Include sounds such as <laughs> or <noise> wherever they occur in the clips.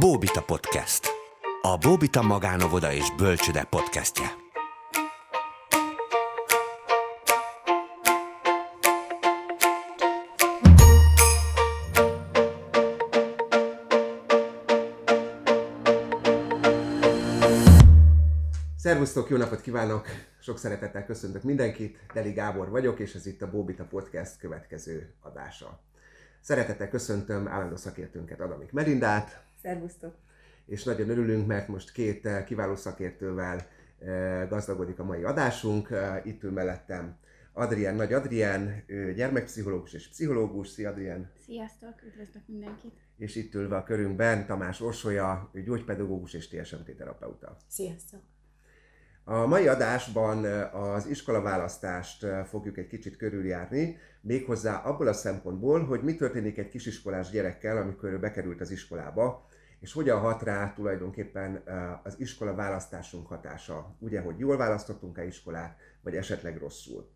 Bóbita Podcast. A Bóbita Magánovoda és Bölcsöde podcastje. Szervusztok, jó napot kívánok! Sok szeretettel köszöntök mindenkit, Deli Gábor vagyok, és ez itt a Bóbita Podcast következő adása. Szeretettel köszöntöm állandó szakértőnket, Adamik Merindát. Szervusztok! És nagyon örülünk, mert most két eh, kiváló szakértővel eh, gazdagodik a mai adásunk. Eh, itt ül mellettem Adrián, Nagy Adrián, ő gyermekpszichológus és pszichológus. Szia Adrián! Sziasztok, üdvözlök mindenkit! És itt ülve a körünkben Tamás Orsolya, ő gyógypedagógus és TSMT terapeuta. Sziasztok! A mai adásban az iskolaválasztást fogjuk egy kicsit körüljárni, méghozzá abból a szempontból, hogy mi történik egy kisiskolás gyerekkel, amikor ő bekerült az iskolába, és hogyan hat rá tulajdonképpen az iskola választásunk hatása. Ugye, hogy jól választottunk-e iskolát, vagy esetleg rosszul.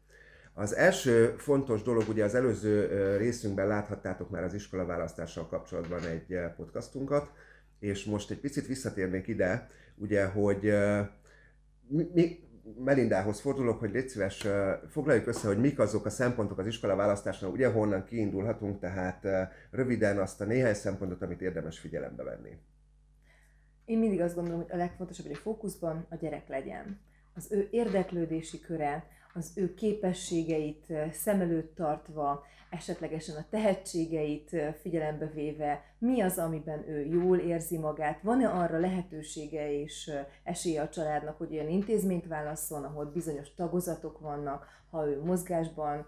Az első fontos dolog, ugye az előző részünkben láthattátok már az iskola választással kapcsolatban egy podcastunkat, és most egy picit visszatérnék ide, ugye, hogy mi, mi Melindához fordulok, hogy légy szíves, foglaljuk össze, hogy mik azok a szempontok az iskola választásnál, ugye honnan kiindulhatunk, tehát röviden azt a néhány szempontot, amit érdemes figyelembe venni. Én mindig azt gondolom, hogy a legfontosabb, hogy a fókuszban a gyerek legyen. Az ő érdeklődési köre, az ő képességeit szem előtt tartva, esetlegesen a tehetségeit figyelembe véve, mi az, amiben ő jól érzi magát, van-e arra lehetősége és esélye a családnak, hogy olyan intézményt válasszon, ahol bizonyos tagozatok vannak, ha ő mozgásban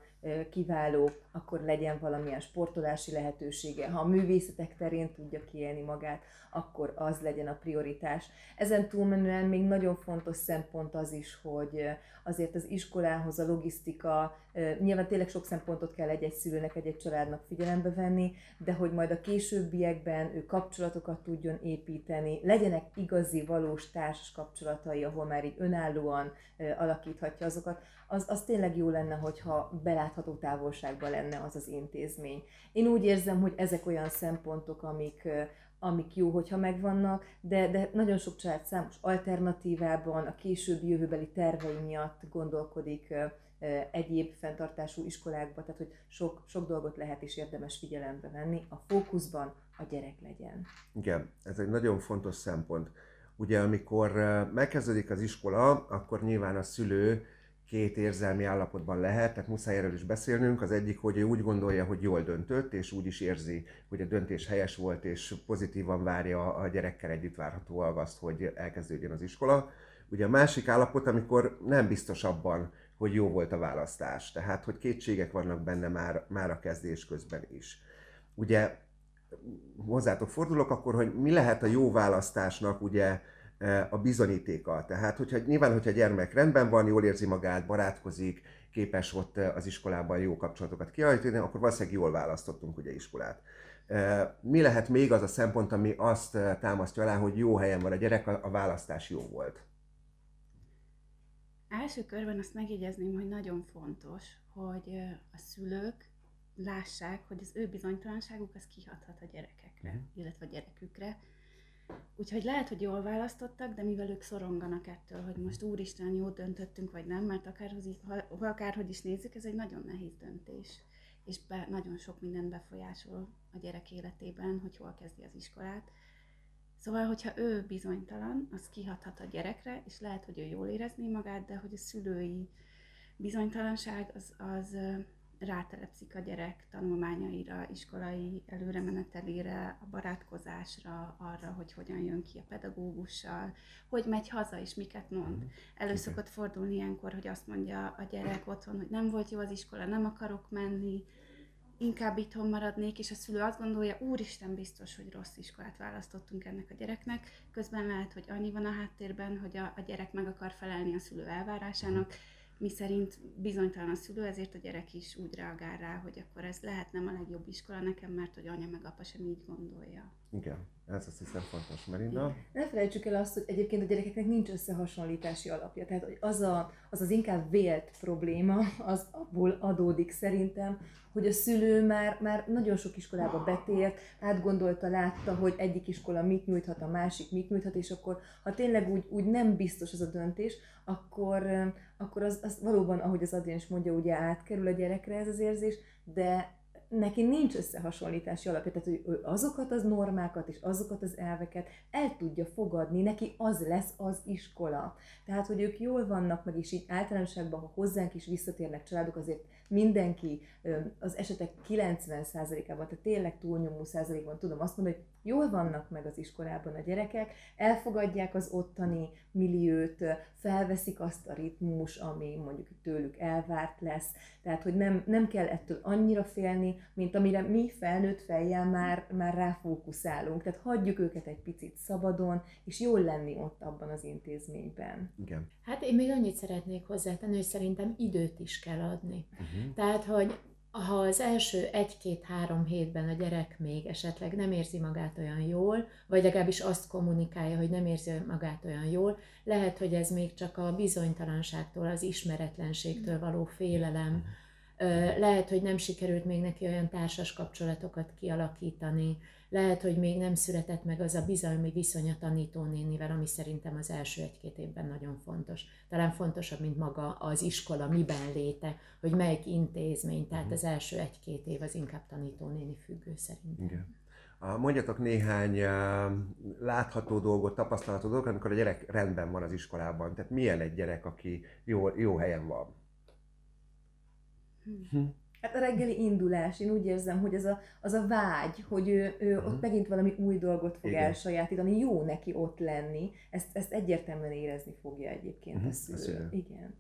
kiváló, akkor legyen valamilyen sportolási lehetősége. Ha a művészetek terén tudja kiélni magát, akkor az legyen a prioritás. Ezen túlmenően még nagyon fontos szempont az is, hogy azért az iskolához a logisztika, nyilván tényleg sok szempontot kell egy-egy szülőnek, egy-egy családnak figyelembe venni, de hogy majd a későbbiekben ő kapcsolatokat tudjon építeni, legyenek igazi, valós társas kapcsolatai, ahol már így önállóan alakíthatja azokat, az, az tényleg jó lenne, hogyha belátható távolságban lenne az az intézmény. Én úgy érzem, hogy ezek olyan szempontok, amik, amik jó, hogyha megvannak, de, de nagyon sok család számos alternatívában, a későbbi jövőbeli tervei miatt gondolkodik egyéb fenntartású iskolákba, tehát hogy sok, sok dolgot lehet és érdemes figyelembe venni, a fókuszban a gyerek legyen. Igen, ez egy nagyon fontos szempont. Ugye amikor megkezdődik az iskola, akkor nyilván a szülő két érzelmi állapotban lehet, tehát muszáj erről is beszélnünk. Az egyik, hogy ő úgy gondolja, hogy jól döntött, és úgy is érzi, hogy a döntés helyes volt, és pozitívan várja a gyerekkel együtt várhatóan azt, hogy elkezdődjön az iskola. Ugye a másik állapot, amikor nem biztos abban, hogy jó volt a választás, tehát hogy kétségek vannak benne már, már a kezdés közben is. Ugye hozzátok fordulok akkor, hogy mi lehet a jó választásnak, ugye a bizonyítéka. Tehát, hogyha, nyilván, hogyha a gyermek rendben van, jól érzi magát, barátkozik, képes ott e, az iskolában jó kapcsolatokat kialakítani, akkor valószínűleg jól választottunk ugye iskolát. E, mi lehet még az a szempont, ami azt támasztja alá, hogy jó helyen van a gyerek, a választás jó volt? Első körben azt megjegyezném, hogy nagyon fontos, hogy a szülők lássák, hogy az ő bizonytalanságuk az kihathat a gyerekekre, uh-huh. illetve a gyerekükre, Úgyhogy lehet, hogy jól választottak, de mivel ők szoronganak ettől, hogy most úristen, jó döntöttünk, vagy nem, mert akárhogy, ha, akárhogy is nézzük, ez egy nagyon nehéz döntés. És be, nagyon sok minden befolyásol a gyerek életében, hogy hol kezdi az iskolát. Szóval, hogyha ő bizonytalan, az kihathat a gyerekre, és lehet, hogy ő jól érezni magát, de hogy a szülői bizonytalanság az, az rátelepszik a gyerek tanulmányaira, iskolai előremenetelére, a barátkozásra, arra, hogy hogyan jön ki a pedagógussal, hogy megy haza és miket mond. Mhm. Elő szokott fordulni ilyenkor, hogy azt mondja a gyerek otthon, hogy nem volt jó az iskola, nem akarok menni, inkább itthon maradnék, és a szülő azt gondolja, úristen biztos, hogy rossz iskolát választottunk ennek a gyereknek. Közben lehet, hogy annyi van a háttérben, hogy a, a gyerek meg akar felelni a szülő elvárásának, mi szerint bizonytalan a szülő, ezért a gyerek is úgy reagál rá, hogy akkor ez lehet nem a legjobb iskola nekem, mert hogy anya meg apa sem így gondolja. Igen, ez azt hiszem fontos, Merinda. Ne felejtsük el azt, hogy egyébként a gyerekeknek nincs összehasonlítási alapja. Tehát hogy az, a, az az inkább vélt probléma, az abból adódik szerintem, hogy a szülő már, már nagyon sok iskolába betért, átgondolta, látta, hogy egyik iskola mit nyújthat, a másik mit nyújthat, és akkor ha tényleg úgy, úgy nem biztos az a döntés, akkor, akkor az, az valóban, ahogy az Adrien is mondja, ugye átkerül a gyerekre ez az érzés, de neki nincs összehasonlítási alapja, tehát hogy ő azokat az normákat és azokat az elveket el tudja fogadni, neki az lesz az iskola. Tehát, hogy ők jól vannak, meg is így általánosságban, ha hozzánk is visszatérnek családok, azért mindenki az esetek 90%-ában, tehát tényleg túlnyomó százalékban tudom azt mondani, hogy jól vannak meg az iskolában a gyerekek, elfogadják az ottani milliót, felveszik azt a ritmus, ami mondjuk tőlük elvárt lesz, tehát hogy nem, nem kell ettől annyira félni, mint amire mi felnőtt fejjel már, már ráfókuszálunk, tehát hagyjuk őket egy picit szabadon, és jól lenni ott abban az intézményben. Igen. Hát én még annyit szeretnék hozzátenni, hogy szerintem időt is kell adni. Uh-huh. Tehát, hogy ha az első egy-két-három hétben a gyerek még esetleg nem érzi magát olyan jól, vagy legalábbis azt kommunikálja, hogy nem érzi magát olyan jól, lehet, hogy ez még csak a bizonytalanságtól, az ismeretlenségtől való félelem, lehet, hogy nem sikerült még neki olyan társas kapcsolatokat kialakítani, lehet, hogy még nem született meg az a bizalmi viszony a tanítónénivel, ami szerintem az első egy-két évben nagyon fontos. Talán fontosabb, mint maga az iskola, miben léte, hogy melyik intézmény, tehát az első egy-két év az inkább tanítónéni függő szerintem. Igen. Mondjatok néhány látható dolgot, tapasztalható dolgot, amikor a gyerek rendben van az iskolában. Tehát milyen egy gyerek, aki jó, jó helyen van? Hm. Hát a reggeli indulás, én úgy érzem, hogy az a, az a vágy, hogy ő, ő uh-huh. ott megint valami új dolgot fog Igen. elsajátítani, jó neki ott lenni, ezt, ezt egyértelműen érezni fogja egyébként uh-huh. a szülő. Igen.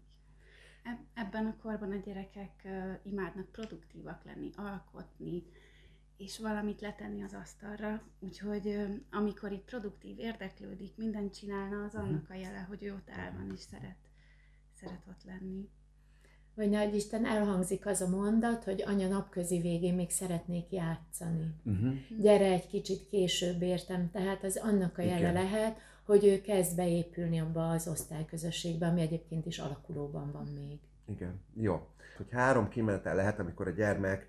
Ebben a korban a gyerekek uh, imádnak produktívak lenni, alkotni, és valamit letenni az asztalra, úgyhogy uh, amikor itt produktív, érdeklődik, mindent csinálna, az uh-huh. annak a jele, hogy ő ott el van és szeret, szeret ott lenni vagy nagy Isten elhangzik az a mondat, hogy anya napközi végén még szeretnék játszani. Uh-huh. Gyere egy kicsit később értem, tehát az annak a jele Igen. lehet, hogy ő kezd beépülni abba az osztályközösségbe, ami egyébként is alakulóban van még. Igen, jó. Hogy három kimenetel lehet, amikor a gyermek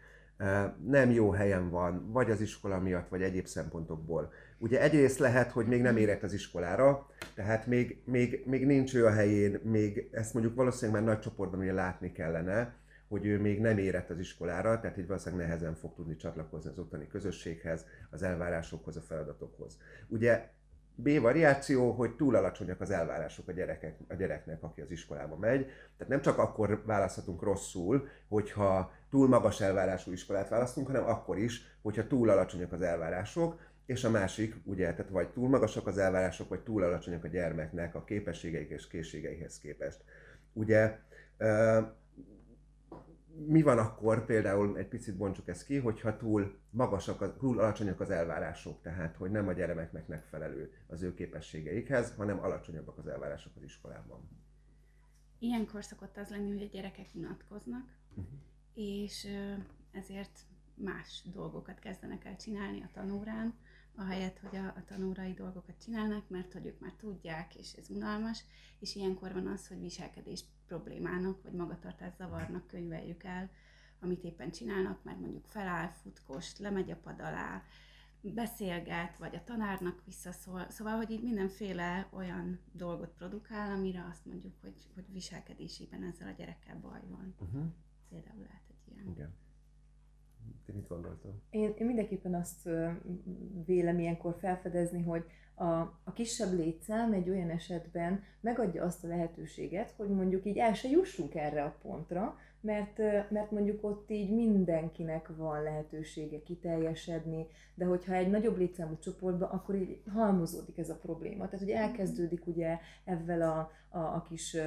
nem jó helyen van, vagy az iskola miatt, vagy egyéb szempontokból. Ugye egyrészt lehet, hogy még nem érett az iskolára, tehát még, még, még nincs ő a helyén, még ezt mondjuk valószínűleg már nagy csoportban ugye látni kellene, hogy ő még nem érett az iskolára, tehát így valószínűleg nehezen fog tudni csatlakozni az ottani közösséghez, az elvárásokhoz, a feladatokhoz. Ugye B variáció, hogy túl alacsonyak az elvárások a, gyerekek, a gyereknek, aki az iskolába megy. Tehát nem csak akkor választhatunk rosszul, hogyha túl magas elvárású iskolát választunk, hanem akkor is, hogyha túl alacsonyak az elvárások, és a másik, ugye, tehát vagy túl magasak az elvárások, vagy túl alacsonyak a gyermeknek a képességeik és készségeihez képest. Ugye mi van akkor, például egy picit bontsuk ezt ki, hogyha túl magasak, túl alacsonyak az elvárások, tehát hogy nem a gyermeknek megfelelő az ő képességeikhez, hanem alacsonyabbak az elvárások az iskolában. Ilyenkor szokott az lenni, hogy a gyerekek unatkoznak, uh-huh. és ezért más dolgokat kezdenek el csinálni a tanórán, ahelyett, hogy a, a tanórai dolgokat csinálnak, mert hogy ők már tudják, és ez unalmas, és ilyenkor van az, hogy viselkedés problémának, vagy magatartás zavarnak könyveljük el, amit éppen csinálnak, mert mondjuk feláll, futkost, lemegy a pad alá, beszélget, vagy a tanárnak visszaszól. Szóval, hogy így mindenféle olyan dolgot produkál, amire azt mondjuk, hogy, hogy viselkedésében ezzel a gyerekkel baj van. Uh-huh. Például lehet egy ilyen. Igen. Te mit gondoltam? Én, én mindenképpen azt vélem ilyenkor felfedezni, hogy a, a kisebb létszám egy olyan esetben megadja azt a lehetőséget, hogy mondjuk így el se jussunk erre a pontra, mert, mert mondjuk ott így mindenkinek van lehetősége kiteljesedni, de hogyha egy nagyobb létszámú csoportban, akkor így halmozódik ez a probléma. Tehát, hogy elkezdődik ugye ezzel a, a, a kis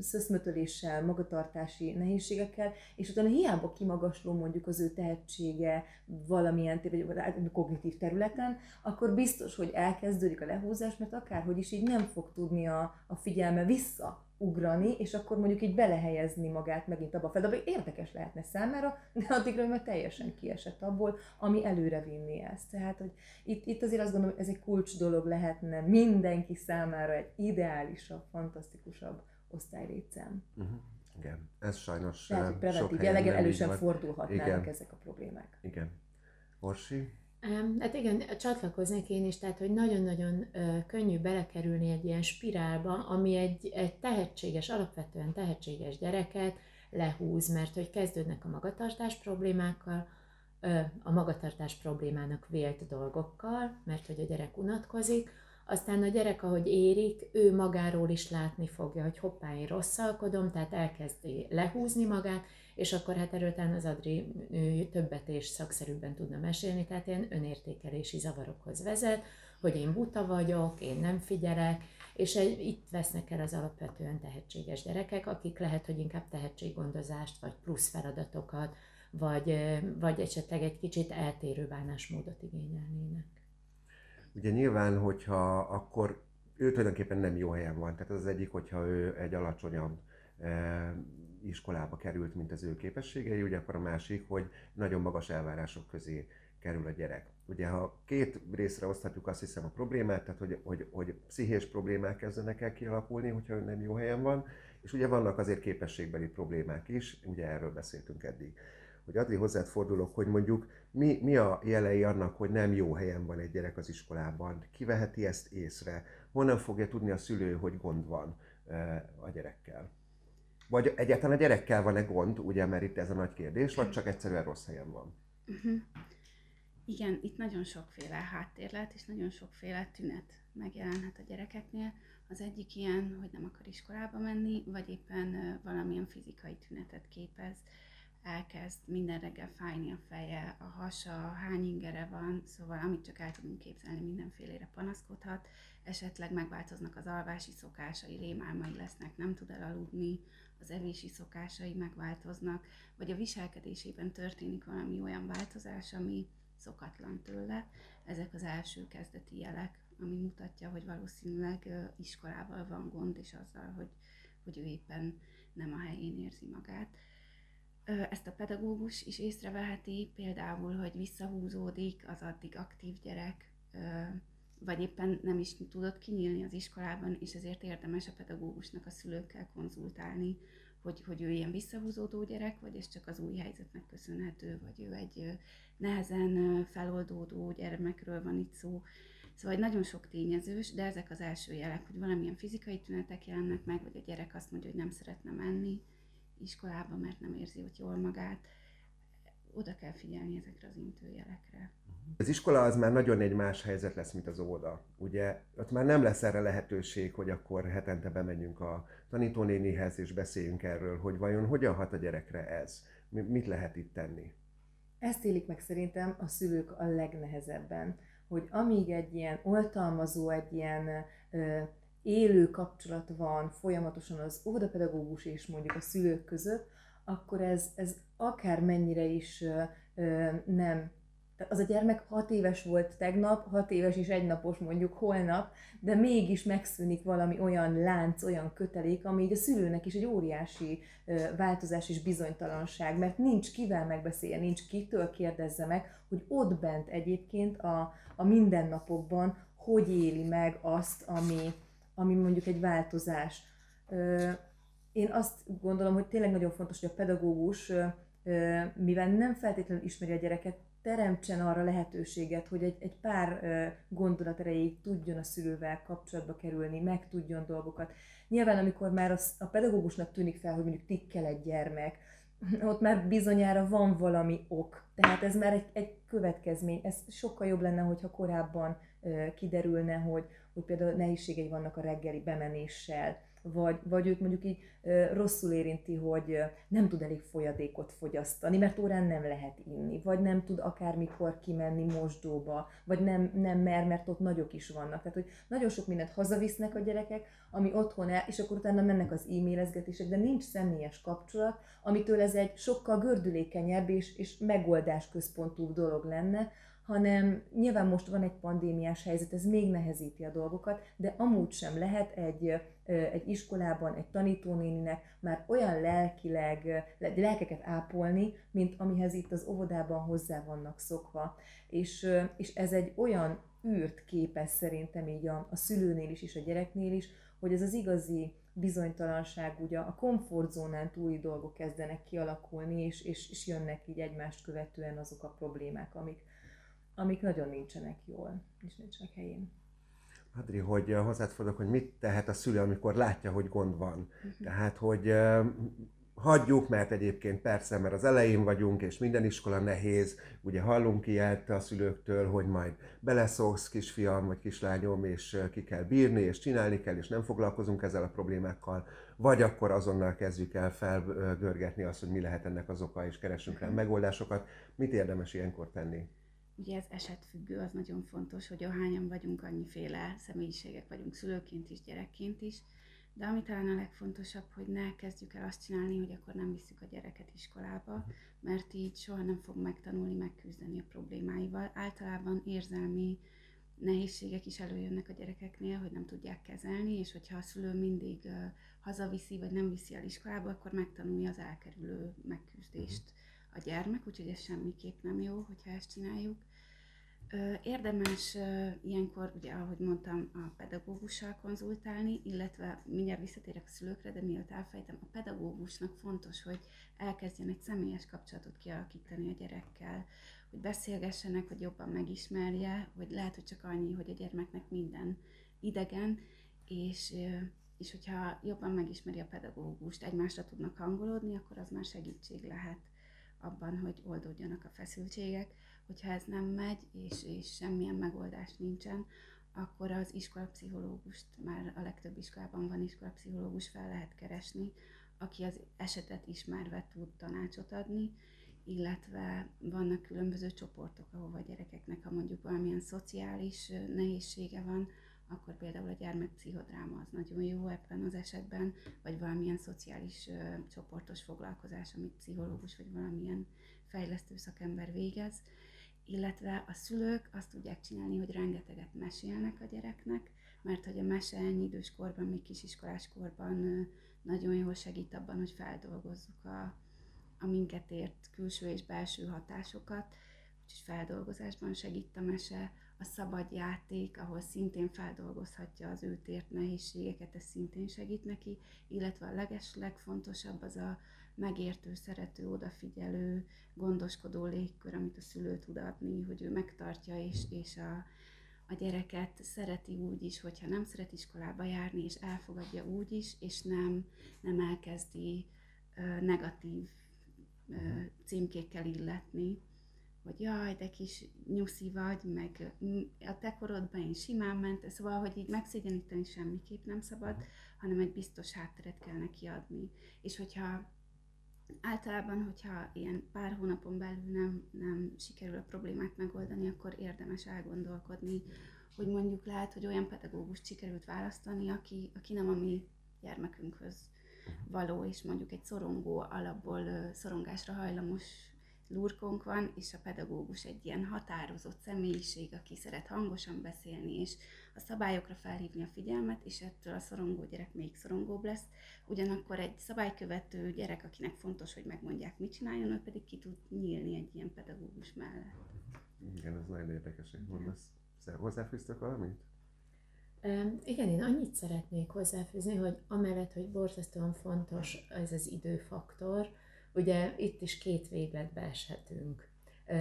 szöszmötöléssel, magatartási nehézségekkel, és utána hiába kimagasló mondjuk az ő tehetsége valamilyen vagy kognitív területen, akkor biztos, hogy elkezdődik a lehúzás, mert akárhogy is így nem fog tudni a, a figyelme vissza ugrani, és akkor mondjuk így belehelyezni magát megint abba a feladatba, érdekes lehetne számára, de addigra ő már teljesen kiesett abból, ami előre vinni ezt. Tehát, hogy itt, itt azért azt gondolom, hogy ez egy kulcs dolog lehetne mindenki számára egy ideálisabb, fantasztikusabb osztálylétszám. Uh-huh. Igen, ez sajnos Tehát, hogy preventív jellegen elő sem fordulhatnának Igen. ezek a problémák. Igen. Orsi? Hát igen, csatlakoznék én is, tehát hogy nagyon-nagyon könnyű belekerülni egy ilyen spirálba, ami egy, egy tehetséges, alapvetően tehetséges gyereket lehúz, mert hogy kezdődnek a magatartás problémákkal, a magatartás problémának vélt dolgokkal, mert hogy a gyerek unatkozik, aztán a gyerek, ahogy érik, ő magáról is látni fogja, hogy hoppá, én rosszalkodom, tehát elkezdi lehúzni magát, és akkor hát erőtán az Adri többet és szakszerűbben tudna mesélni, tehát ilyen önértékelési zavarokhoz vezet, hogy én buta vagyok, én nem figyelek, és egy, itt vesznek el az alapvetően tehetséges gyerekek, akik lehet, hogy inkább tehetséggondozást, vagy plusz feladatokat, vagy, vagy esetleg egy kicsit eltérő bánásmódot igényelnének. Ugye nyilván, hogyha akkor ő tulajdonképpen nem jó helyen van. Tehát az, az egyik, hogyha ő egy alacsonyabb e, iskolába került, mint az ő képességei, ugye akkor a másik, hogy nagyon magas elvárások közé kerül a gyerek. Ugye ha két részre oszthatjuk azt hiszem a problémát, tehát hogy, hogy, hogy pszichés problémák kezdenek el kialakulni, hogyha ő nem jó helyen van, és ugye vannak azért képességbeli problémák is, ugye erről beszéltünk eddig hogy Adri hozzád fordulok, hogy mondjuk mi, mi a jelei annak, hogy nem jó helyen van egy gyerek az iskolában, kiveheti ezt észre, honnan fogja tudni a szülő, hogy gond van a gyerekkel. Vagy egyáltalán a gyerekkel van-e gond, ugye, mert itt ez a nagy kérdés, vagy csak egyszerűen rossz helyen van? Uh-huh. Igen, itt nagyon sokféle háttér lehet, és nagyon sokféle tünet megjelenhet a gyerekeknél. Az egyik ilyen, hogy nem akar iskolába menni, vagy éppen valamilyen fizikai tünetet képez elkezd minden reggel fájni a feje, a hasa, hány ingere van, szóval amit csak el tudunk képzelni, mindenfélére panaszkodhat, esetleg megváltoznak az alvási szokásai, rémálmai lesznek, nem tud elaludni, az evési szokásai megváltoznak, vagy a viselkedésében történik valami olyan változás, ami szokatlan tőle. Ezek az első kezdeti jelek, ami mutatja, hogy valószínűleg iskolával van gond, és azzal, hogy, hogy ő éppen nem a helyén érzi magát ezt a pedagógus is észreveheti, például, hogy visszahúzódik az addig aktív gyerek, vagy éppen nem is tudott kinyílni az iskolában, és ezért érdemes a pedagógusnak a szülőkkel konzultálni, hogy, hogy ő ilyen visszahúzódó gyerek, vagy ez csak az új helyzetnek köszönhető, vagy ő egy nehezen feloldódó gyermekről van itt szó. Szóval nagyon sok tényezős, de ezek az első jelek, hogy valamilyen fizikai tünetek jelennek meg, vagy a gyerek azt mondja, hogy nem szeretne menni, iskolába, mert nem érzi ott jól magát. Oda kell figyelni ezekre az intőjelekre. Az iskola az már nagyon egy más helyzet lesz, mint az óvoda. Ugye ott már nem lesz erre lehetőség, hogy akkor hetente bemegyünk a tanítónénihez és beszéljünk erről, hogy vajon hogyan hat a gyerekre ez. Mit lehet itt tenni? Ezt élik meg szerintem a szülők a legnehezebben, hogy amíg egy ilyen oltalmazó, egy ilyen ö, élő kapcsolat van folyamatosan az óvodapedagógus és mondjuk a szülők között, akkor ez, ez akár mennyire is ö, nem. Az a gyermek hat éves volt tegnap, hat éves és egynapos mondjuk holnap, de mégis megszűnik valami olyan lánc, olyan kötelék, ami így a szülőnek is egy óriási változás és bizonytalanság, mert nincs kivel megbeszélje, nincs kitől kérdezze meg, hogy ott bent egyébként a, a mindennapokban hogy éli meg azt, ami, ami mondjuk egy változás. Én azt gondolom, hogy tényleg nagyon fontos, hogy a pedagógus, mivel nem feltétlenül ismeri a gyereket, teremtsen arra lehetőséget, hogy egy, egy pár gondolat erejéig tudjon a szülővel kapcsolatba kerülni, meg tudjon dolgokat. Nyilván, amikor már az, a pedagógusnak tűnik fel, hogy mondjuk tikkel egy gyermek, <laughs> ott már bizonyára van valami ok. Tehát ez már egy, egy következmény. Ez sokkal jobb lenne, hogyha korábban kiderülne, hogy, hogy például nehézségei vannak a reggeli bemenéssel, vagy, vagy őt mondjuk így ö, rosszul érinti, hogy ö, nem tud elég folyadékot fogyasztani, mert órán nem lehet inni, vagy nem tud akármikor kimenni mosdóba, vagy nem, nem mer, mert ott nagyok is vannak. Tehát, hogy nagyon sok mindent hazavisznek a gyerekek, ami otthon el, és akkor utána mennek az e-mailezgetések, de nincs személyes kapcsolat, amitől ez egy sokkal gördülékenyebb és, és megoldásközpontú dolog lenne, hanem nyilván most van egy pandémiás helyzet, ez még nehezíti a dolgokat, de amúgy sem lehet egy, egy iskolában egy tanítónéninek már olyan lelkileg, lelkeket ápolni, mint amihez itt az óvodában hozzá vannak szokva. És, és ez egy olyan űrt képez szerintem így a, a szülőnél is és a gyereknél is, hogy ez az igazi bizonytalanság, ugye a komfortzónán túli dolgok kezdenek kialakulni, és, és, és jönnek így egymást követően azok a problémák, amik, amik nagyon nincsenek jól, és nincsenek helyén. Adri, hogy hozzád fordulok, hogy mit tehet a szülő, amikor látja, hogy gond van. Uh-huh. Tehát, hogy hagyjuk, mert egyébként persze, mert az elején vagyunk, és minden iskola nehéz, ugye hallunk ilyet a szülőktől, hogy majd beleszólsz kisfiam vagy kislányom, és ki kell bírni, és csinálni kell, és nem foglalkozunk ezzel a problémákkal, vagy akkor azonnal kezdjük el felgörgetni azt, hogy mi lehet ennek az oka, és keresünk rá mhm. megoldásokat. Mit érdemes ilyenkor tenni? Ugye ez esetfüggő, az nagyon fontos, hogy ahányan vagyunk, annyiféle személyiségek vagyunk, szülőként is, gyerekként is, de ami talán a legfontosabb, hogy ne kezdjük el azt csinálni, hogy akkor nem visszük a gyereket iskolába, mert így soha nem fog megtanulni megküzdeni a problémáival. Általában érzelmi nehézségek is előjönnek a gyerekeknél, hogy nem tudják kezelni, és hogyha a szülő mindig uh, hazaviszi, vagy nem viszi el iskolába, akkor megtanulja az elkerülő megküzdést a gyermek, úgyhogy ez semmiképp nem jó, hogyha ezt csináljuk. Érdemes ilyenkor, ugye ahogy mondtam, a pedagógussal konzultálni, illetve mindjárt visszatérek a szülőkre, de mielőtt elfejtem, a pedagógusnak fontos, hogy elkezdjen egy személyes kapcsolatot kialakítani a gyerekkel, hogy beszélgessenek, hogy jobban megismerje, hogy lehet, hogy csak annyi, hogy a gyermeknek minden idegen, és, és hogyha jobban megismeri a pedagógust, egymásra tudnak hangolódni, akkor az már segítség lehet abban, hogy oldódjanak a feszültségek hogyha ez nem megy, és, és semmilyen megoldás nincsen, akkor az iskolapszichológust, már a legtöbb iskolában van iskolapszichológus, fel lehet keresni, aki az esetet ismerve tud tanácsot adni, illetve vannak különböző csoportok, ahova a gyerekeknek, ha mondjuk valamilyen szociális nehézsége van, akkor például a gyermekpszichodráma az nagyon jó ebben az esetben, vagy valamilyen szociális csoportos foglalkozás, amit pszichológus vagy valamilyen fejlesztő szakember végez illetve a szülők azt tudják csinálni, hogy rengeteget mesélnek a gyereknek, mert hogy a mese ennyi idős korban, még kisiskolás korban nagyon jól segít abban, hogy feldolgozzuk a, a minket ért külső és belső hatásokat, úgyhogy feldolgozásban segít a mese, a szabad játék, ahol szintén feldolgozhatja az őt ért nehézségeket, ez szintén segít neki, illetve a leges legfontosabb az a megértő, szerető, odafigyelő, gondoskodó légkör, amit a szülő tud adni, hogy ő megtartja, és, és a, a gyereket szereti úgy is, hogyha nem szeret iskolába járni, és elfogadja úgy is, és nem, nem elkezdi uh, negatív uh, címkékkel illetni, hogy jaj, de kis nyuszi vagy, meg a te korodban én simán ment, szóval, hogy így megszégyeníteni semmiképp nem szabad, hanem egy biztos hátteret kell neki adni. És hogyha Általában, hogyha ilyen pár hónapon belül nem, nem sikerül a problémát megoldani, akkor érdemes elgondolkodni, hogy mondjuk lehet, hogy olyan pedagógust sikerült választani, aki, aki nem a mi gyermekünkhöz való, és mondjuk egy szorongó alapból szorongásra hajlamos lurkónk van, és a pedagógus egy ilyen határozott személyiség, aki szeret hangosan beszélni, és a szabályokra felhívni a figyelmet, és ettől a szorongó gyerek még szorongóbb lesz. Ugyanakkor egy szabálykövető gyerek, akinek fontos, hogy megmondják, mit csináljon, ő pedig ki tud nyílni egy ilyen pedagógus mellett. Igen, ez nagyon érdekes, hogy mondasz. Hozzáfűztök valamit? Igen, én annyit szeretnék hozzáfűzni, hogy amellett, hogy borzasztóan fontos ez az időfaktor, ugye itt is két végletbe eshetünk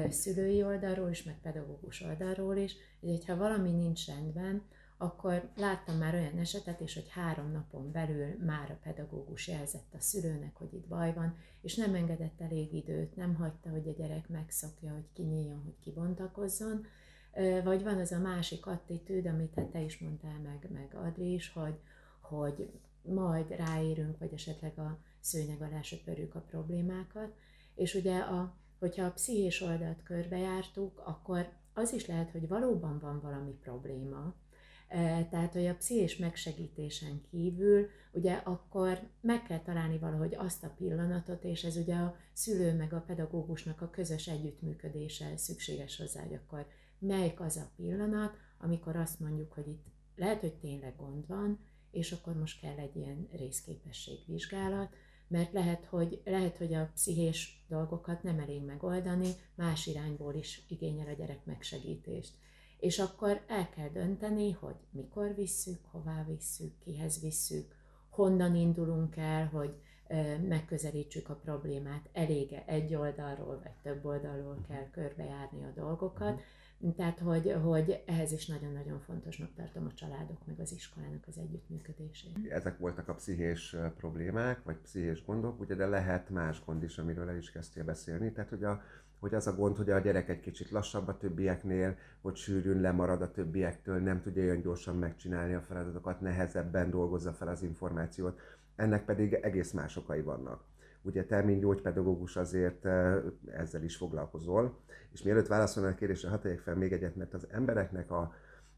szülői oldalról is, meg pedagógus oldalról is, hogy hogyha valami nincs rendben, akkor láttam már olyan esetet is, hogy három napon belül már a pedagógus jelzett a szülőnek, hogy itt baj van, és nem engedett elég időt, nem hagyta, hogy a gyerek megszokja, hogy kinyíljon, hogy kibontakozzon, vagy van az a másik attitűd, amit hát te is mondtál meg, meg Adri is, hogy, hogy majd ráérünk, vagy esetleg a szőnyeg alá söpörjük a problémákat, és ugye a hogyha a pszichés oldalt körbejártuk, akkor az is lehet, hogy valóban van valami probléma, e, tehát, hogy a pszichés megsegítésen kívül, ugye akkor meg kell találni valahogy azt a pillanatot, és ez ugye a szülő meg a pedagógusnak a közös együttműködése szükséges hozzá, hogy akkor melyik az a pillanat, amikor azt mondjuk, hogy itt lehet, hogy tényleg gond van, és akkor most kell egy ilyen részképességvizsgálat, mert lehet hogy, lehet, hogy a pszichés dolgokat nem elég megoldani, más irányból is igényel a gyerek megsegítést. És akkor el kell dönteni, hogy mikor visszük, hová visszük, kihez visszük, honnan indulunk el, hogy megközelítsük a problémát, elége egy oldalról vagy több oldalról kell körbejárni a dolgokat, tehát, hogy, hogy ehhez is nagyon-nagyon fontosnak tartom a családok meg az iskolának az együttműködését. Ezek voltak a pszichés problémák, vagy pszichés gondok, ugye, de lehet más gond is, amiről el is kezdtél beszélni. Tehát, hogy, a, hogy az a gond, hogy a gyerek egy kicsit lassabb a többieknél, hogy sűrűn lemarad a többiektől, nem tudja olyan gyorsan megcsinálni a feladatokat, nehezebben dolgozza fel az információt. Ennek pedig egész más okai vannak. Ugye te, mint gyógypedagógus azért ezzel is foglalkozol, és mielőtt válaszolnál a kérdésre, hadd fel még egyet, mert az embereknek a,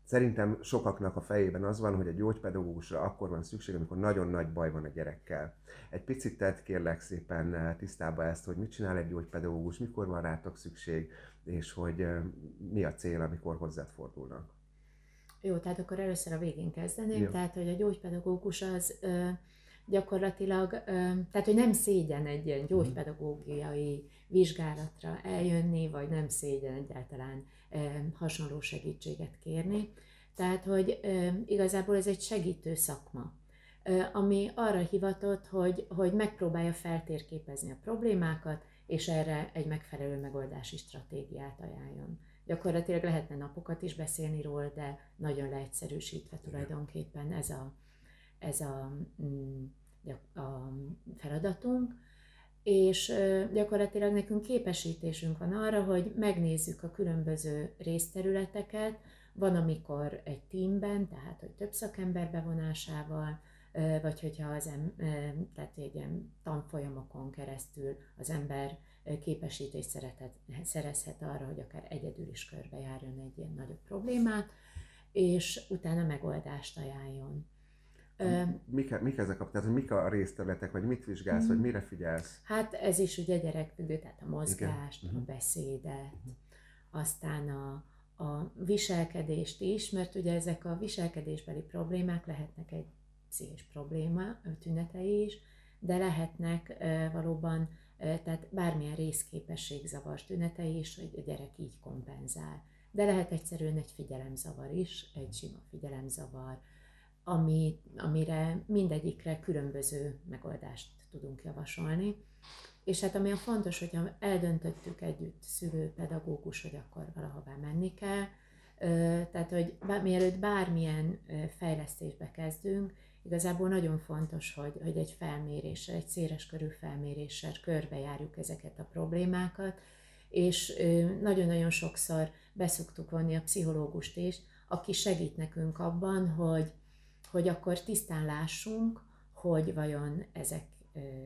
Szerintem sokaknak a fejében az van, hogy egy gyógypedagógusra akkor van szükség, amikor nagyon nagy baj van a gyerekkel. Egy picit tett kérlek szépen tisztába ezt, hogy mit csinál egy gyógypedagógus, mikor van rátok szükség, és hogy mi a cél, amikor hozzád fordulnak. Jó, tehát akkor először a végén kezdeném. Jó. Tehát, hogy a gyógypedagógus az gyakorlatilag, tehát, hogy nem szégyen egy ilyen mhm. gyógypedagógiai vizsgálatra eljönni, vagy nem szégyen egyáltalán hasonló segítséget kérni. Tehát, hogy igazából ez egy segítő szakma, ami arra hivatott, hogy, hogy megpróbálja feltérképezni a problémákat, és erre egy megfelelő megoldási stratégiát ajánljon. Gyakorlatilag lehetne napokat is beszélni róla, de nagyon leegyszerűsítve tulajdonképpen ez a, ez a, mm, a feladatunk és gyakorlatilag nekünk képesítésünk van arra, hogy megnézzük a különböző részterületeket, van, amikor egy teamben, tehát hogy több szakember bevonásával, vagy hogyha az em, tehát egy ilyen tanfolyamokon keresztül az ember képesítést szeretet, szerezhet arra, hogy akár egyedül is körbejárjon egy ilyen nagyobb problémát, és utána megoldást ajánljon. Mik, mik ezek a, tehát mik a részterületek, vagy mit vizsgálsz, mm. vagy mire figyelsz? Hát ez is ugye gyerekfüggő, tehát a mozgást, Igen. a mhm. beszédet, uh-huh. aztán a, a viselkedést is, mert ugye ezek a viselkedésbeli problémák lehetnek egy pszichés probléma, tünetei is, de lehetnek e, valóban, e, tehát bármilyen részképességzavar tünetei is, hogy a gyerek így kompenzál. De lehet egyszerűen egy figyelemzavar is, egy sima figyelemzavar, ami, amire mindegyikre különböző megoldást tudunk javasolni. És hát ami a fontos, hogyha eldöntöttük együtt szülő, pedagógus, hogy akkor valahová menni kell, tehát, hogy mielőtt bármilyen fejlesztésbe kezdünk, igazából nagyon fontos, hogy, hogy egy felméréssel, egy széles körű felméréssel körbejárjuk ezeket a problémákat, és nagyon-nagyon sokszor beszoktuk vonni a pszichológust is, aki segít nekünk abban, hogy hogy akkor tisztán lássunk, hogy vajon ezek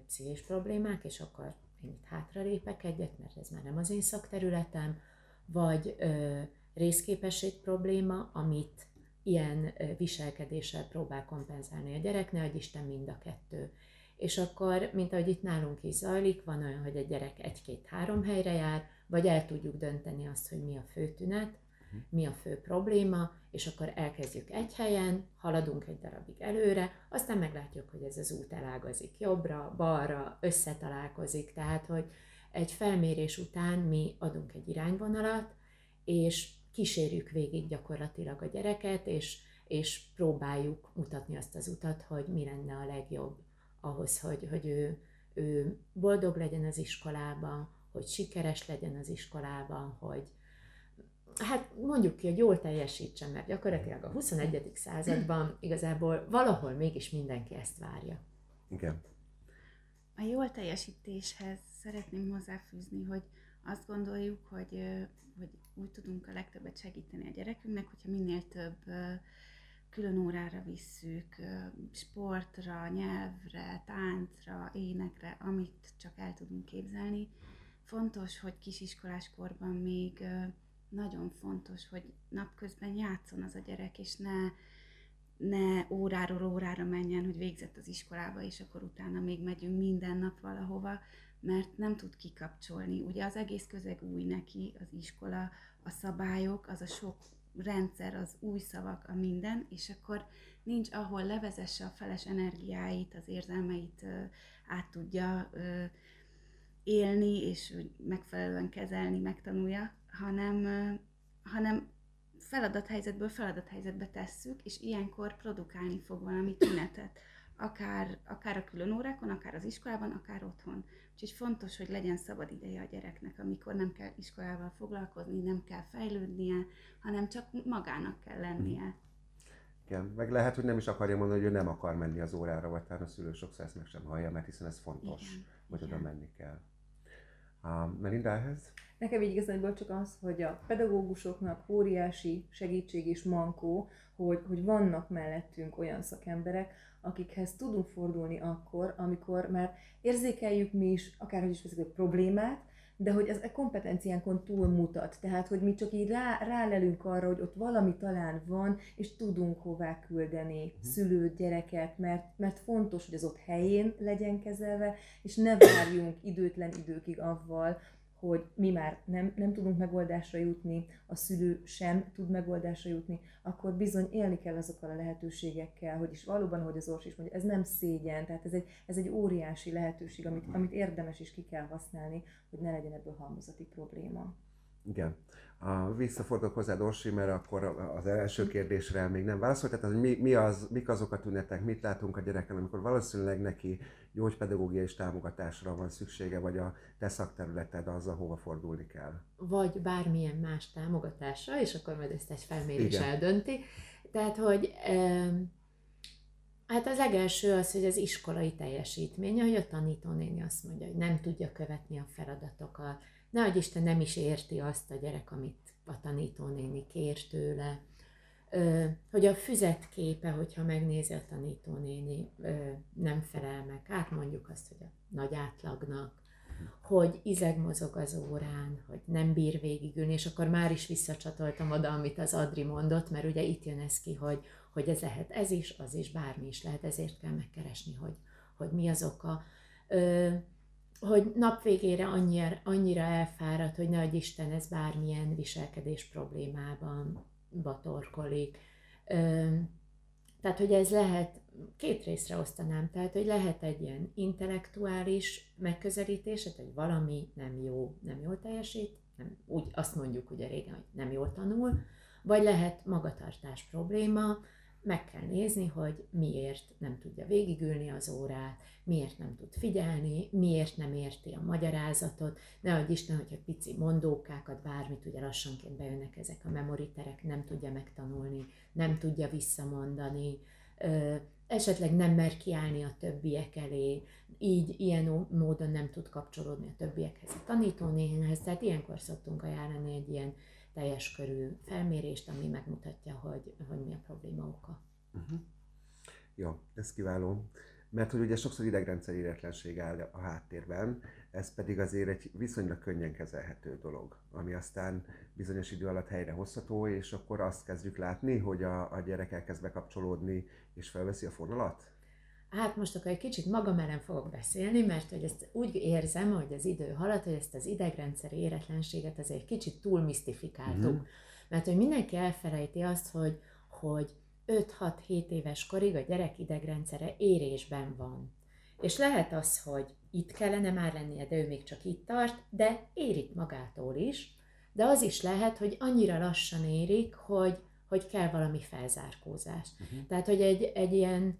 pszichés problémák, és akkor én itt hátralépek egyet, mert ez már nem az én szakterületem, vagy ö, részképesség probléma, amit ilyen viselkedéssel próbál kompenzálni a gyerek, ne Isten mind a kettő. És akkor, mint ahogy itt nálunk is zajlik, van olyan, hogy a gyerek egy-két-három helyre jár, vagy el tudjuk dönteni azt, hogy mi a fő tünet, mi a fő probléma, és akkor elkezdjük egy helyen, haladunk egy darabig előre, aztán meglátjuk, hogy ez az út elágazik jobbra, balra, összetalálkozik, tehát hogy egy felmérés után mi adunk egy irányvonalat, és kísérjük végig gyakorlatilag a gyereket, és, és próbáljuk mutatni azt az utat, hogy mi lenne a legjobb ahhoz, hogy, hogy ő, ő boldog legyen az iskolában, hogy sikeres legyen az iskolában, hogy, hát mondjuk ki, hogy jól teljesítsen, mert gyakorlatilag a 21. században igazából valahol mégis mindenki ezt várja. Igen. A jól teljesítéshez szeretném hozzáfűzni, hogy azt gondoljuk, hogy, hogy úgy tudunk a legtöbbet segíteni a gyerekünknek, hogyha minél több külön órára visszük, sportra, nyelvre, táncra, énekre, amit csak el tudunk képzelni. Fontos, hogy kisiskolás korban még nagyon fontos, hogy napközben játszon az a gyerek, és ne, ne óráról órára menjen, hogy végzett az iskolába, és akkor utána még megyünk minden nap valahova, mert nem tud kikapcsolni. Ugye az egész közeg új neki, az iskola, a szabályok, az a sok rendszer, az új szavak, a minden, és akkor nincs, ahol levezesse a feles energiáit, az érzelmeit át tudja élni, és megfelelően kezelni, megtanulja, hanem, hanem feladathelyzetből feladathelyzetbe tesszük, és ilyenkor produkálni fog valami tünetet, akár, akár a külön órákon, akár az iskolában, akár otthon. Úgyhogy fontos, hogy legyen szabad ideje a gyereknek, amikor nem kell iskolával foglalkozni, nem kell fejlődnie, hanem csak magának kell lennie. Igen, meg lehet, hogy nem is akarja mondani, hogy ő nem akar menni az órára, vagy talán a szülő sokszor ezt meg sem hallja, mert hiszen ez fontos, igen, hogy igen. oda menni kell. Melinda, ehhez? Nekem így igazából csak az, hogy a pedagógusoknak óriási segítség és mankó, hogy, hogy vannak mellettünk olyan szakemberek, akikhez tudunk fordulni akkor, amikor már érzékeljük mi is, akárhogy is veszik a problémát, de hogy ez a kompetenciánkon túl mutat. Tehát, hogy mi csak így rá, rálelünk arra, hogy ott valami talán van, és tudunk hová küldeni uh-huh. szülőt, gyereket, mert, mert fontos, hogy az ott helyén legyen kezelve, és ne várjunk időtlen időkig avval, hogy mi már nem, nem tudunk megoldásra jutni, a szülő sem tud megoldásra jutni, akkor bizony élni kell azokkal a lehetőségekkel, hogy is valóban, hogy az Ors is mondja, ez nem szégyen, tehát ez egy, ez egy óriási lehetőség, amit, amit érdemes is ki kell használni, hogy ne legyen ebből halmozati probléma. Igen. A, visszafordulok hozzá, Orsi, mert akkor az első kérdésre még nem válaszolt. Tehát, hogy mi, mi az, mik azok a tünetek, mit látunk a gyereken, amikor valószínűleg neki gyógypedagógiai és támogatásra van szüksége, vagy a te szakterületed az, ahova fordulni kell. Vagy bármilyen más támogatásra, és akkor majd ezt egy felmérés Igen. eldönti. Tehát, hogy Hát az legelső az, hogy az iskolai teljesítmény, hogy a tanítónéni azt mondja, hogy nem tudja követni a feladatokat, nehogy Isten nem is érti azt a gyerek, amit a tanítónéni kér tőle, hogy a füzet képe, hogyha megnézi a tanítónéni, nem felel meg. Hát mondjuk azt, hogy a nagy átlagnak, hogy izeg mozog az órán, hogy nem bír végigülni, és akkor már is visszacsatoltam oda, amit az Adri mondott, mert ugye itt jön ez ki, hogy, hogy ez lehet ez is, az is, bármi is lehet, ezért kell megkeresni, hogy, hogy mi az oka. Hogy nap végére annyira, annyira elfáradt, hogy nagy Isten ez bármilyen viselkedés problémában batorkolik. Tehát, hogy ez lehet, két részre osztanám, tehát, hogy lehet egy ilyen intellektuális megközelítés, hogy valami nem jó, nem jól teljesít, nem, úgy azt mondjuk ugye régen, hogy nem jól tanul, vagy lehet magatartás probléma, meg kell nézni, hogy miért nem tudja végigülni az órát, miért nem tud figyelni, miért nem érti a magyarázatot, nehogy Isten, hogyha pici mondókákat, bármit, ugye lassanként bejönnek ezek a memoriterek, nem tudja megtanulni, nem tudja visszamondani, esetleg nem mer kiállni a többiek elé, így ilyen módon nem tud kapcsolódni a többiekhez, a tanítónéhenhez, tehát ilyenkor szoktunk ajánlani egy ilyen teljes körű felmérést, ami megmutatja, hogy, hogy mi a probléma oka. Uh-huh. Jó, ez kiváló. Mert hogy ugye sokszor idegrendszer éretlenség áll a háttérben, ez pedig azért egy viszonylag könnyen kezelhető dolog, ami aztán bizonyos idő alatt helyre hozható, és akkor azt kezdjük látni, hogy a, a gyerek elkezd bekapcsolódni, és felveszi a fonalat? Hát most akkor egy kicsit magam ellen fogok beszélni, mert hogy ezt úgy érzem, hogy az idő halad, hogy ezt az idegrendszeri éretlenséget azért kicsit túl misztifikáltuk. Uh-huh. Mert hogy mindenki elfelejti azt, hogy, hogy 5-6-7 éves korig a gyerek idegrendszere érésben van. És lehet az, hogy itt kellene már lennie, de ő még csak itt tart, de érik magától is. De az is lehet, hogy annyira lassan érik, hogy, hogy kell valami felzárkózás. Uh-huh. Tehát, hogy egy, egy ilyen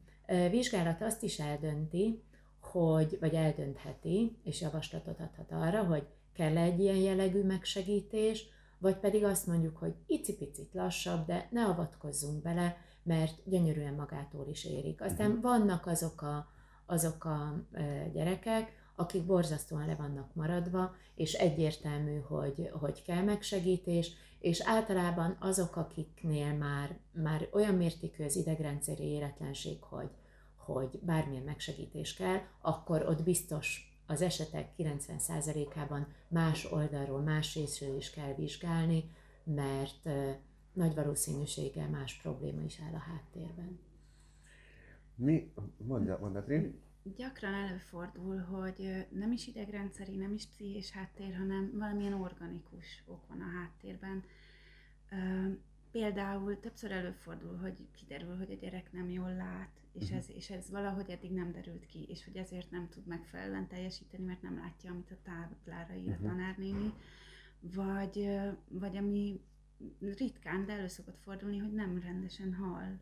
vizsgálat azt is eldönti, hogy, vagy eldöntheti, és javaslatot adhat arra, hogy kell egy ilyen jellegű megsegítés, vagy pedig azt mondjuk, hogy icipicit lassabb, de ne avatkozzunk bele, mert gyönyörűen magától is érik. Aztán uh-huh. vannak azok a, azok a gyerekek, akik borzasztóan le vannak maradva, és egyértelmű, hogy, hogy kell megsegítés, és általában azok, akiknél már, már olyan mértékű az idegrendszeri éretlenség, hogy, hogy bármilyen megsegítés kell, akkor ott biztos az esetek 90%-ában más oldalról, más részről is kell vizsgálni, mert nagy valószínűséggel más probléma is áll a háttérben. Mi? Mondja, mondja, Gyakran előfordul, hogy nem is idegrendszeri, nem is pszichés háttér, hanem valamilyen organikus ok van a háttérben. Például többször előfordul, hogy kiderül, hogy a gyerek nem jól lát, és, Mhm. ez, és ez valahogy eddig nem derült ki, és hogy ezért nem tud megfelelően teljesíteni, mert nem látja, amit a táblára ír a Mhm. tanárnéni, vagy, vagy ami ritkán, de elő szokott fordulni, hogy nem rendesen hall.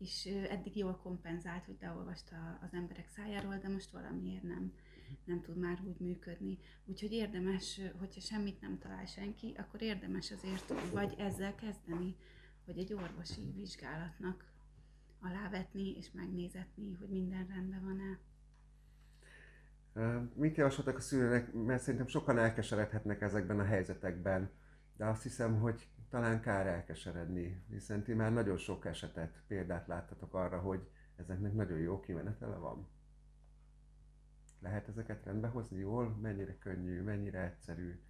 És eddig jól kompenzált, hogy leolvasta az emberek szájáról, de most valamiért nem, nem tud már úgy működni. Úgyhogy érdemes, hogyha semmit nem talál senki, akkor érdemes azért vagy ezzel kezdeni, hogy egy orvosi vizsgálatnak alávetni és megnézetni, hogy minden rendben van-e. Mit javasoltak a szülőnek? Mert szerintem sokan elkeseredhetnek ezekben a helyzetekben, de azt hiszem, hogy talán kár elkeseredni, hiszen ti már nagyon sok esetet, példát láttatok arra, hogy ezeknek nagyon jó kimenetele van. Lehet ezeket rendbe hozni jól? Mennyire könnyű, mennyire egyszerű?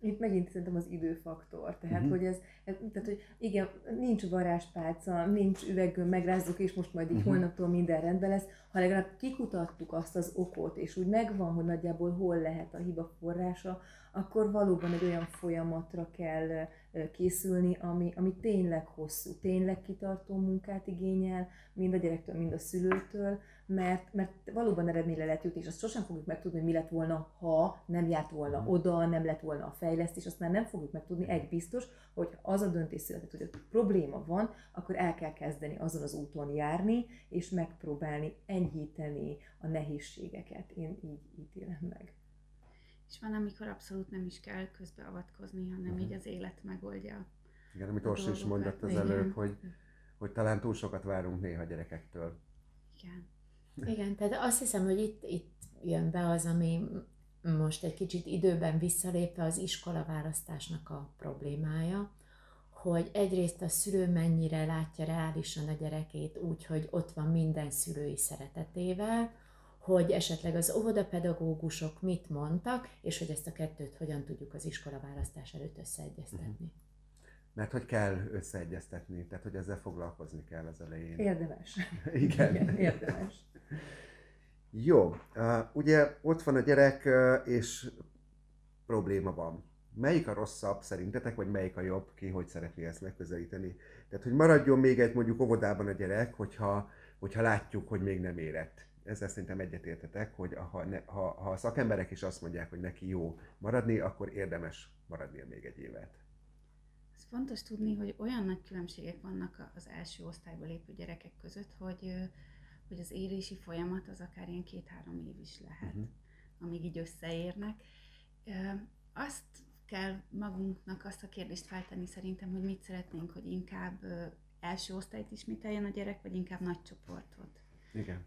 Itt megint szerintem az időfaktor. Tehát, Mhm. hogy ez, ez, tehát, hogy igen, nincs varázspálca, nincs üveggöm, megrázzuk, és most majd így Mhm. holnaptól minden rendben lesz, ha legalább kikutattuk azt az okot, és úgy megvan, hogy nagyjából hol lehet a hiba forrása, akkor valóban egy olyan folyamatra kell készülni, ami, ami tényleg hosszú, tényleg kitartó munkát igényel, mind a gyerektől, mind a szülőtől, mert, mert valóban eredményre lehet jutni, és azt sosem fogjuk megtudni, hogy mi lett volna, ha nem járt volna Mhm. oda, nem lett volna a fejlesztés, azt már nem fogjuk megtudni. Egy biztos, hogy az a döntés született, hogy probléma van, akkor el kell kezdeni azon az úton járni, és megpróbálni enyhíteni a nehézségeket. Én így ítélem meg. És van, amikor abszolút nem is kell közbeavatkozni, hanem Mhm. így az élet megoldja. Igen, amit Orsi is mondott az előbb, hogy, hogy talán túl sokat várunk néha gyerekektől. Igen. Igen, tehát azt hiszem, hogy itt, itt jön be az, ami most egy kicsit időben visszalépve az iskola választásnak a problémája, hogy egyrészt a szülő mennyire látja reálisan a gyerekét úgy, hogy ott van minden szülői szeretetével, hogy esetleg az óvodapedagógusok mit mondtak, és hogy ezt a kettőt hogyan tudjuk az iskola választás előtt összeegyeztetni. Mert hogy kell összeegyeztetni, tehát hogy ezzel foglalkozni kell az elején. Érdemes. <laughs> Igen. Igen, érdemes. Jó, ugye ott van a gyerek, és probléma van. Melyik a rosszabb szerintetek, vagy melyik a jobb, ki hogy szeretné ezt megközelíteni? Tehát, hogy maradjon még egy mondjuk óvodában a gyerek, hogyha, hogyha látjuk, hogy még nem érett. Ezzel szerintem egyetértetek, hogy ha, ne, ha, ha a szakemberek is azt mondják, hogy neki jó maradni, akkor érdemes maradnia még egy évet. Ez fontos tudni, hogy olyan nagy különbségek vannak az első osztályba lépő gyerekek között, hogy, hogy az érési folyamat az akár ilyen két-három év is lehet, Mhm. amíg így összeérnek. Azt kell magunknak azt a kérdést feltenni szerintem, hogy mit szeretnénk, hogy inkább első osztályt ismételjen a gyerek, vagy inkább nagy csoportot. Igen.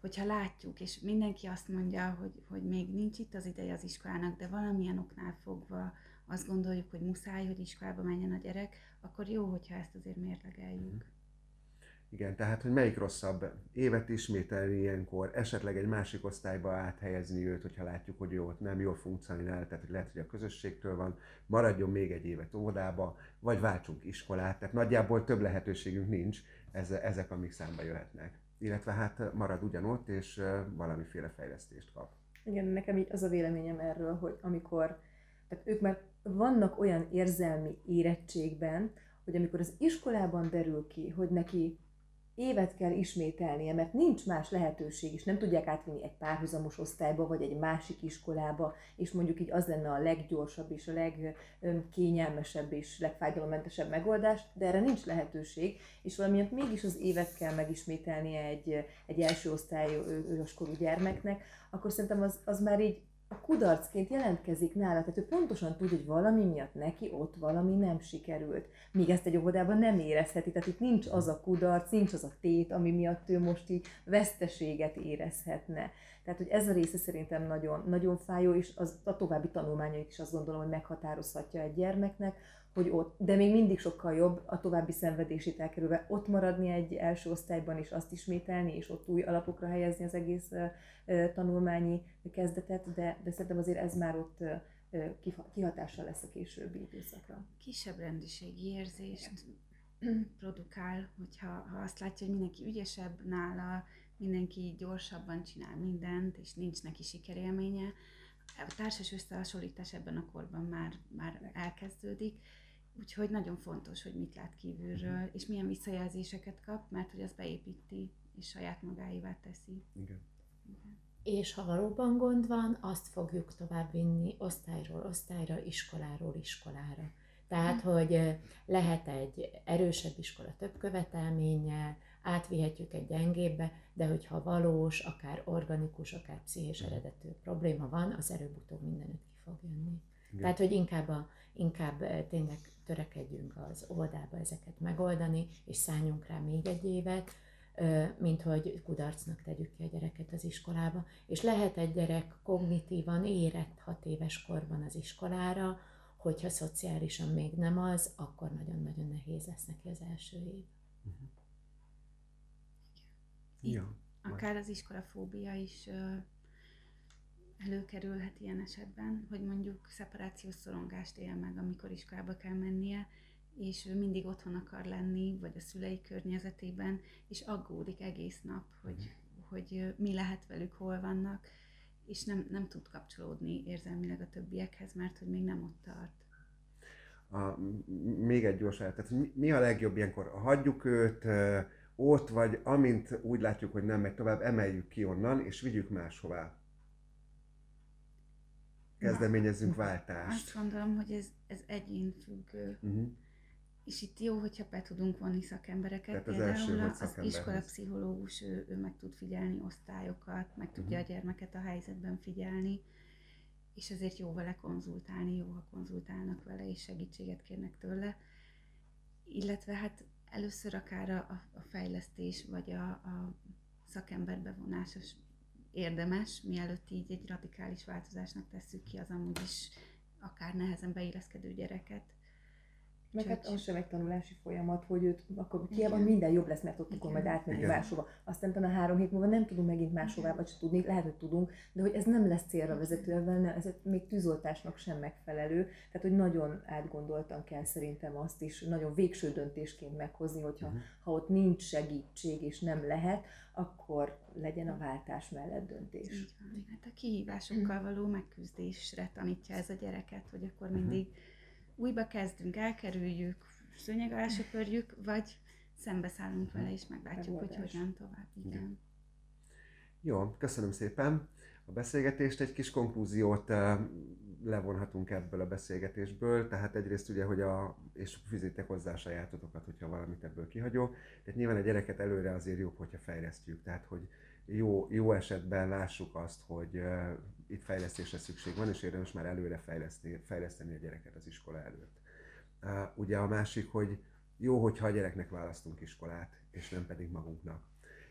hogyha látjuk, és mindenki azt mondja, hogy, hogy még nincs itt az ideje az iskolának, de valamilyen oknál fogva azt gondoljuk, hogy muszáj, hogy iskolába menjen a gyerek, akkor jó, hogyha ezt azért mérlegeljük. Igen, tehát, hogy melyik rosszabb évet ismételni ilyenkor, esetleg egy másik osztályba áthelyezni őt, hogyha látjuk, hogy jó, ott nem jól funkcionál, tehát hogy lehet, hogy a közösségtől van, maradjon még egy évet óvodába, vagy váltsunk iskolát, tehát nagyjából több lehetőségünk nincs, eze- ezek, amik számba jöhetnek. Illetve hát marad ugyanott, és valamiféle fejlesztést kap. Igen, nekem így az a véleményem erről, hogy amikor, tehát ők már vannak olyan érzelmi érettségben, hogy amikor az iskolában derül ki, hogy neki évet kell ismételnie, mert nincs más lehetőség, és nem tudják átvinni egy párhuzamos osztályba, vagy egy másik iskolába, és mondjuk így az lenne a leggyorsabb és a legkényelmesebb és legfájdalommentesebb megoldás, de erre nincs lehetőség, és valamiért mégis az évet kell megismételnie egy, egy első osztályos korú gyermeknek, akkor szerintem az, az már így a kudarcként jelentkezik nála, tehát ő pontosan tud, hogy valami miatt neki ott valami nem sikerült. Míg ezt egy óvodában nem érezheti, tehát itt nincs az a kudarc, nincs az a tét, ami miatt ő most így veszteséget érezhetne. Tehát, hogy ez a része szerintem nagyon, nagyon fájó, és az, a további tanulmányait is azt gondolom, hogy meghatározhatja egy gyermeknek, hogy ott, de még mindig sokkal jobb a további szenvedését elkerülve ott maradni egy első osztályban és azt ismételni, és ott új alapokra helyezni az egész tanulmányi kezdetet, de, de szerintem azért ez már ott kihatással lesz a későbbi időszakra. Kisebb rendiségi érzést <clears throat> produkál, hogyha ha azt látja, hogy mindenki ügyesebb nála, mindenki gyorsabban csinál mindent, és nincs neki sikerélménye. A társas összehasonlítás ebben a korban már, már elkezdődik, Úgyhogy nagyon fontos, hogy mit lát kívülről, és milyen visszajelzéseket kap, mert hogy az beépíti, és saját magáévá teszi. Igen. Igen. És ha valóban gond van, azt fogjuk továbbvinni osztályról osztályra, iskoláról iskolára. Tehát, hogy lehet egy erősebb iskola több követelménnyel, átvihetjük egy gyengébbe, de hogyha valós, akár organikus, akár pszichés eredetű probléma van, az előbb-utóbb mindenütt ki fog jönni. Igen. Tehát, hogy inkább, a, inkább tényleg törekedjünk az oldába ezeket megoldani, és szálljunk rá még egy évet, mint hogy kudarcnak tegyük ki a gyereket az iskolába. És lehet egy gyerek kognitívan érett hat éves korban az iskolára, hogyha szociálisan még nem az, akkor nagyon-nagyon nehéz lesz neki az első év. Uh-huh. Ja, akár az iskolafóbia is előkerülhet ilyen esetben, hogy mondjuk szeparációs szorongást él meg, amikor iskolába kell mennie, és ő mindig otthon akar lenni, vagy a szülei környezetében, és aggódik egész nap, hogy, uh-huh. hogy mi lehet velük, hol vannak, és nem, nem tud kapcsolódni érzelmileg a többiekhez, mert hogy még nem ott tart. A, még egy gyors tehát mi, mi a legjobb ilyenkor? Hagyjuk őt ott, vagy amint úgy látjuk, hogy nem megy tovább, emeljük ki onnan, és vigyük máshová. Kezdeményezzünk váltást. Azt gondolom, hogy ez, ez egyén függő. Uh-huh. És itt jó, hogyha be tudunk vonni szakembereket. Tehát az Például első, az iskolapszichológus, ő, ő meg tud figyelni osztályokat, meg tudja uh-huh. a gyermeket a helyzetben figyelni, és ezért jó vele konzultálni, jó, ha konzultálnak vele, és segítséget kérnek tőle. Illetve hát először akár a, a fejlesztés, vagy a, a szakember bevonása érdemes, mielőtt így egy radikális változásnak tesszük ki az amúgy is akár nehezen beilleszkedő gyereket. Meg hát az sem egy tanulási folyamat, hogy őt akkor hiába minden jobb lesz, mert ott akkor majd átmenni máshova. Aztán a három hét múlva nem tudunk megint máshová, vagy tudni, lehet, hogy tudunk, de hogy ez nem lesz célra vezető, ez még tűzoltásnak sem megfelelő. Tehát, hogy nagyon átgondoltan kell szerintem azt is, nagyon végső döntésként meghozni, hogyha uh-huh. ha ott nincs segítség és nem lehet, akkor legyen a váltás mellett döntés. Van. Hát a kihívásokkal való megküzdésre tanítja ez a gyereket, hogy akkor mindig uh-huh újba kezdünk, elkerüljük, szőnyeg alá söpörjük, vagy szembeszállunk vele, és meglátjuk, hogy hogyan tovább. Igen. Jó, köszönöm szépen a beszélgetést. Egy kis konklúziót eh, levonhatunk ebből a beszélgetésből, tehát egyrészt ugye, hogy a, és fűzítek hozzá a sajátotokat, hogyha valamit ebből kihagyok. Tehát nyilván a gyereket előre azért jobb, hogyha fejlesztjük, tehát hogy jó, jó esetben lássuk azt, hogy uh, itt fejlesztésre szükség van, és érdemes már előre fejleszteni, fejleszteni a gyereket az iskola előtt. Uh, ugye a másik, hogy jó, hogyha a gyereknek választunk iskolát, és nem pedig magunknak.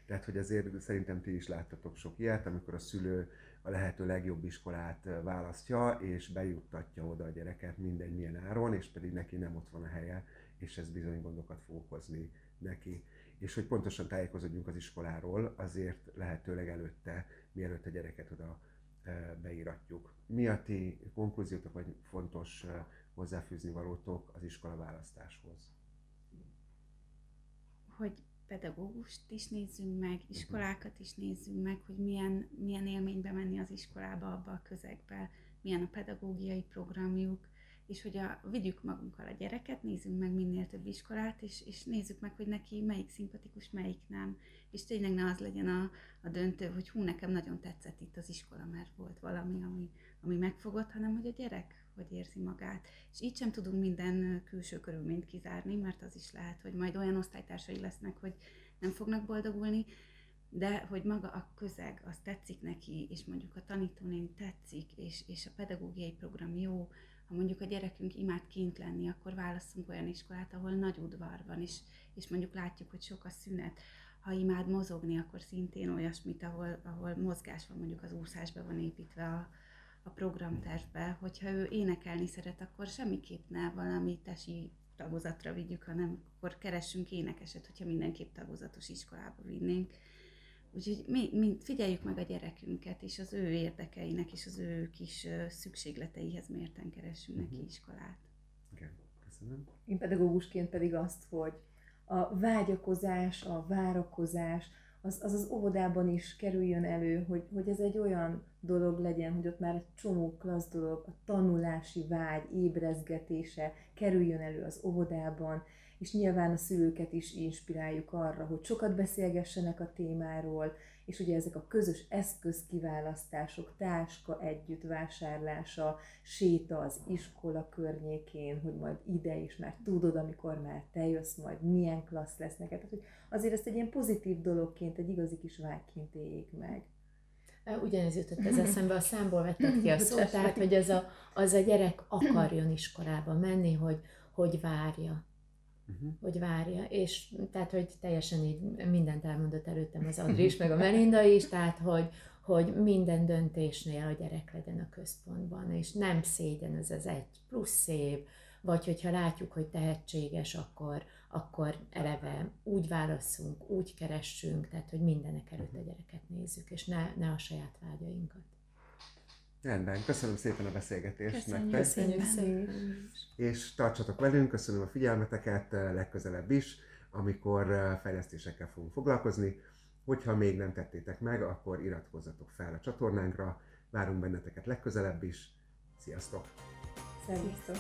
Tehát, hogy azért szerintem ti is láttatok sok ilyet, amikor a szülő a lehető legjobb iskolát választja, és bejuttatja oda a gyereket mindegy milyen áron, és pedig neki nem ott van a helye, és ez bizony gondokat fog okozni neki és hogy pontosan tájékozódjunk az iskoláról, azért lehetőleg előtte, mielőtt a gyereket oda beíratjuk. Mi a ti konklúziótok, vagy fontos hozzáfűzni valótok az iskola választáshoz? Hogy pedagógust is nézzünk meg, mhm. iskolákat is nézzünk meg, hogy milyen, milyen élménybe menni az iskolába, abba a közegbe, milyen a pedagógiai programjuk, és hogy a, vigyük magunkkal a gyereket, nézzünk meg minél több iskolát, és, és nézzük meg, hogy neki melyik szimpatikus, melyik nem. És tényleg ne az legyen a, a döntő, hogy hú, nekem nagyon tetszett itt az iskola, mert volt valami, ami, ami megfogott, hanem hogy a gyerek hogy érzi magát. És így sem tudunk minden külső körülményt kizárni, mert az is lehet, hogy majd olyan osztálytársai lesznek, hogy nem fognak boldogulni, de hogy maga a közeg, az tetszik neki, és mondjuk a tanítónén tetszik, és, és a pedagógiai program jó, ha mondjuk a gyerekünk imád kint lenni, akkor válaszunk olyan iskolát, ahol nagy udvar van, és, és mondjuk látjuk, hogy sok a szünet. Ha imád mozogni, akkor szintén olyasmit, ahol, ahol mozgás van, mondjuk az úszásba van építve a, a programtervbe. Hogyha ő énekelni szeret, akkor semmiképp ne valami tesi tagozatra vigyük, hanem akkor keressünk énekeset, hogyha mindenképp tagozatos iskolába vinnénk Úgyhogy mi, mi figyeljük meg a gyerekünket, és az ő érdekeinek és az ő kis szükségleteihez mérten keressünk uh-huh. neki mhm. iskolát. Igen, köszönöm. Én pedagógusként pedig azt, hogy a vágyakozás, a várakozás, az, az az óvodában is kerüljön elő, hogy, hogy ez egy olyan dolog legyen, hogy ott már egy csomó klassz dolog, a tanulási vágy, ébrezgetése kerüljön elő az óvodában, és nyilván a szülőket is inspiráljuk arra, hogy sokat beszélgessenek a témáról, és ugye ezek a közös eszközkiválasztások, táska együtt vásárlása, séta az iskola környékén, hogy majd ide is már tudod, amikor már te jössz, majd milyen klassz lesz neked. Tehát, hogy azért ezt egy ilyen pozitív dologként, egy igazi kis vágyként éljék meg. Ugyanez jutott ez eszembe, a számból vettek ki a szót, tehát hogy az a, az a gyerek akarjon iskolába menni, hogy, hogy várja uh-huh. hogy várja, és tehát, hogy teljesen így mindent elmondott előttem az Andris, meg a Melinda is, tehát, hogy, hogy minden döntésnél a gyerek legyen a központban, és nem szégyen ez az egy plusz év, vagy hogyha látjuk, hogy tehetséges, akkor, akkor eleve úgy válaszunk, úgy keressünk, tehát hogy mindenek előtt a gyereket nézzük, és ne, ne a saját vágyainkat. Rendben, köszönöm szépen a beszélgetést köszönjük, nektek. Köszönjük szépen. És tartsatok velünk, köszönöm a figyelmeteket legközelebb is, amikor eh, fejlesztésekkel fogunk foglalkozni. Hogyha még nem tettétek meg, akkor iratkozzatok fel a csatornánkra, várunk benneteket legközelebb is. Sziasztok! Szervusztok!